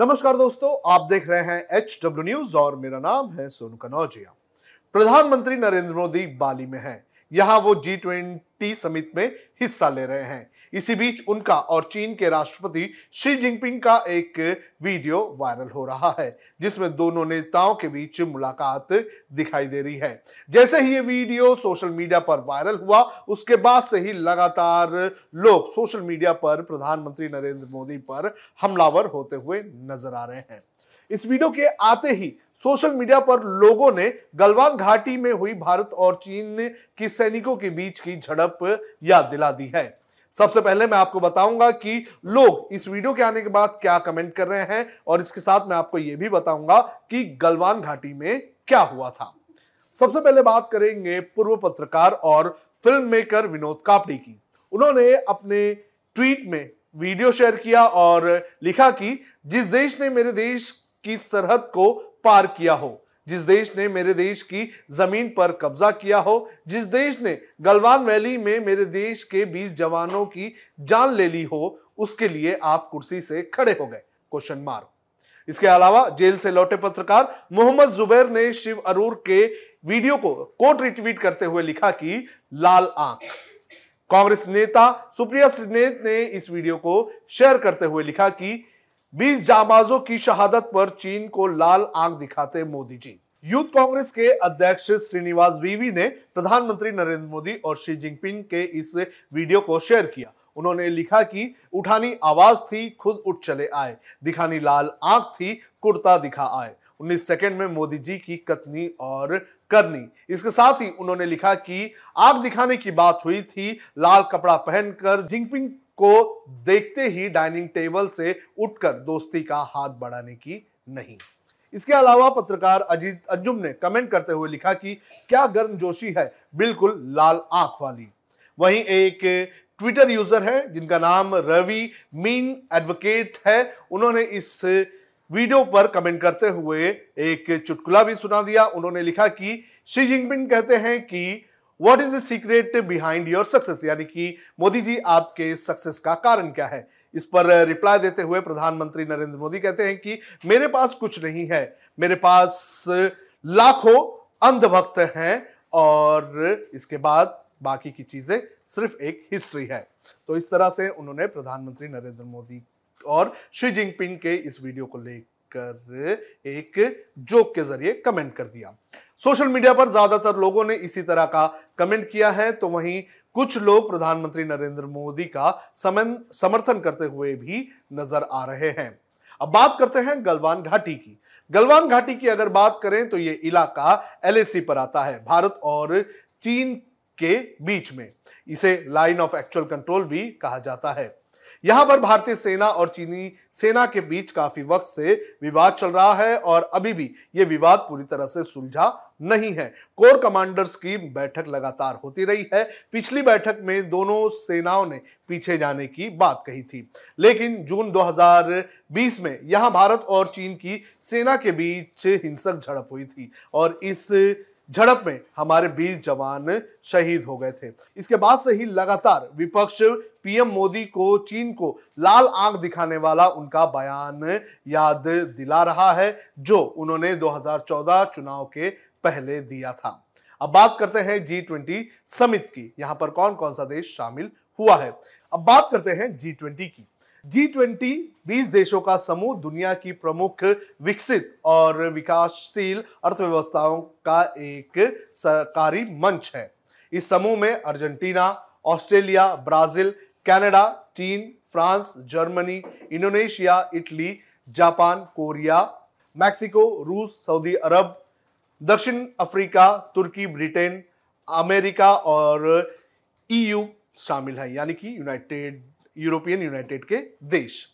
नमस्कार दोस्तों, आप देख रहे हैं एच डब्ल्यू न्यूज़ और मेरा नाम है सोनू कनौजिया। प्रधानमंत्री नरेंद्र मोदी बाली में हैं। यहाँ वो जी ट्वेंटी समिट में हिस्सा ले रहे हैं। इसी बीच उनका और चीन के राष्ट्रपति शी जिनपिंग का एक वीडियो वायरल हो रहा है, जिसमें दोनों नेताओं के बीच मुलाकात दिखाई दे रही है। जैसे ही ये वीडियो सोशल मीडिया पर वायरल हुआ, उसके बाद से ही लगातार लोग सोशल मीडिया पर प्रधानमंत्री नरेंद्र मोदी पर हमलावर होते हुए नज़र आ रहे हैं। इस वीडियो के आते ही सोशल मीडिया पर लोगों ने गलवान घाटी में हुई भारत और चीन की सैनिकों के बीच की झड़प याद दिला दी है। सबसे पहले मैं आपको बताऊँगा कि लोग इस वीडियो के आने के बाद क्या कमेंट कर रहे हैं और इसके साथ मैं आपको यह भी बताऊँगा कि गलवान घाटी में क्या हुआ था। सबसे पहले बात करेंगे पूर्व पत्रकार और फ़िल्म मेकर विनोद कापड़ी की। उन्होंने अपने ट्वीट में वीडियो शेयर किया और लिखा कि, जिस देश ने मेरे देश की सरहद को पार किया हो। जिस देश ने मेरे देश की ज़मीन पर कब्जा किया हो, जिस देश ने गलवान वैली में मेरे देश के 20 जवानों की जान ले ली हो, उसके लिए आप कुर्सी से खड़े हो गए। क्वेश्चन मार्क इसके अलावा जेल से लौटे पत्रकार मोहम्मद जुबैर ने शिव अरूर के वीडियो को कोट रिट्वीट करते हुए लिखा कि लाल आँख। कांग्रेस नेता सुप्रिया श्रीनेत ने इस वीडियो को शेयर करते हुए लिखा कि 20 जाबाजों की शहादत पर चीन को लाल आँख दिखाते मोदी जी यूथ कांग्रेस के अध्यक्ष श्रीनिवास वीवी ने प्रधानमंत्री नरेंद्र मोदी और शी जिनपिंग के इस वीडियो को शेयर किया। उन्होंने लिखा कि उठानी आवाज़ थी, खुद उठ चले आए। दिखानी लाल आँख थी, कुर्ता दिखा आए। 19 सेकंड में मोदी जी की कतनी और करनी। इसके साथ ही उन्होंने लिखा कि आग दिखाने की बात हुई थी, लाल कपड़ा पहनकर जिनपिंग को देखते ही डाइनिंग टेबल से उठकर दोस्ती का हाथ बढ़ाने की नहीं। इसके अलावा पत्रकार अजीत अंजुम ने कमेंट करते हुए लिखा कि, क्या गर्म जोशी है? बिल्कुल लाल आँख वाली। वहीं एक ट्विटर यूज़र है, जिनका नाम रवि मीन एडवोकेट है, उन्होंने इस वीडियो पर कमेंट करते हुए एक चुटकुला भी सुना दिया। उन्होंने लिखा कि, शी जिनपिंग कहते हैं कि what is the secret behind your success यानी कि मोदी जी, आपके सक्सेस का कारण क्या है? इस पर रिप्लाई देते हुए प्रधानमंत्री नरेंद्र मोदी कहते हैं कि मेरे पास कुछ नहीं है। मेरे पास लाखों अंधभक्त हैं और इसके बाद बाकी की चीज़ें सिर्फ़ एक हिस्ट्री है। तो इस तरह से उन्होंने प्रधानमंत्री नरेंद्र मोदी और शी जिनपिंग के इस वीडियो को लेकर एक जोक के ज़रिए कमेंट कर दिया। सोशल मीडिया पर ज़्यादातर लोगों ने इसी तरह का कमेंट किया है तो वहीं कुछ लोग प्रधानमंत्री नरेंद्र मोदी का समर्थन करते हुए भी नज़र आ रहे हैं। अब बात करते हैं गलवान घाटी की। गलवान घाटी की अगर बात करें तो ये इलाका एलएसी पर आता है, भारत और चीन के बीच में। इसे लाइन ऑफ़ एक्चुअल कंट्रोल भी कहा जाता है। यहाँ पर भारतीय सेना और चीनी सेना के बीच काफ़ी वक्त से विवाद चल रहा है और अभी भी ये विवाद पूरी तरह से सुलझा नहीं है। कोर कमांडर्स की बैठक लगातार होती रही है। पिछली बैठक में दोनों सेनाओं ने पीछे जाने की बात कही थी। लेकिन जून 2020 में यहाँ भारत और चीन की सेना के बीच हिंसक झड़प हुई थी और इस झड़प में हमारे 20 जवान शहीद हो गए थे। इसके बाद से ही लगातार विपक्ष पीएम मोदी को, चीन को लाल आँख दिखाने वाला उनका बयान याद दिला रहा है, जो उन्होंने 2014 चुनाव के पहले दिया था। अब बात करते हैं जी ट्वेंटी समिट की। यहाँ पर कौन कौन सा देश शामिल हुआ है? अब बात करते हैं जी ट्वेंटी की। जी ट्वेंटी बीस देशों का समूह, दुनिया की प्रमुख विकसित और विकासशील अर्थव्यवस्थाओं का एक सरकारी मंच है। इस समूह में अर्जेंटीना, ऑस्ट्रेलिया, ब्राज़ील, कनाडा, चीन, France, Germany, Indonesia, Italy, Japan, Korea, Mexico, रूस, सऊदी अरब, दक्षिण अफ्रीका, तुर्की, ब्रिटेन, अमेरिका और ईयू शामिल है, यानी कि यूनाइटेड यूरोपियन यूनाइटेड के देश।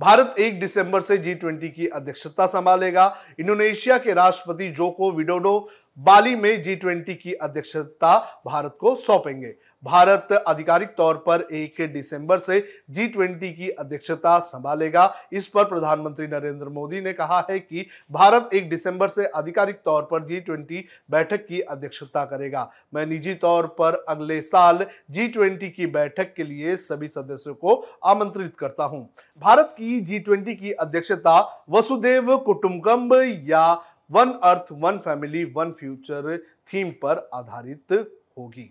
भारत एक दिसंबर से जी ट्वेंटी की अध्यक्षता संभालेगा। इंडोनेशिया के राष्ट्रपति जोको विडोडो बाली में जी ट्वेंटी की अध्यक्षता भारत को सौंपेंगे। भारत आधिकारिक तौर पर एक दिसंबर से जी ट्वेंटी की अध्यक्षता संभालेगा। इस पर प्रधानमंत्री नरेंद्र मोदी ने कहा है कि भारत एक दिसंबर से आधिकारिक तौर पर जी ट्वेंटी बैठक की अध्यक्षता करेगा। मैं निजी तौर पर अगले साल जी ट्वेंटी की बैठक के लिए सभी सदस्यों को आमंत्रित करता हूँ। भारत की जी ट्वेंटी की अध्यक्षता वसुदेव कुटुंबकम या one earth, one family, one future theme पर आधारित होगी।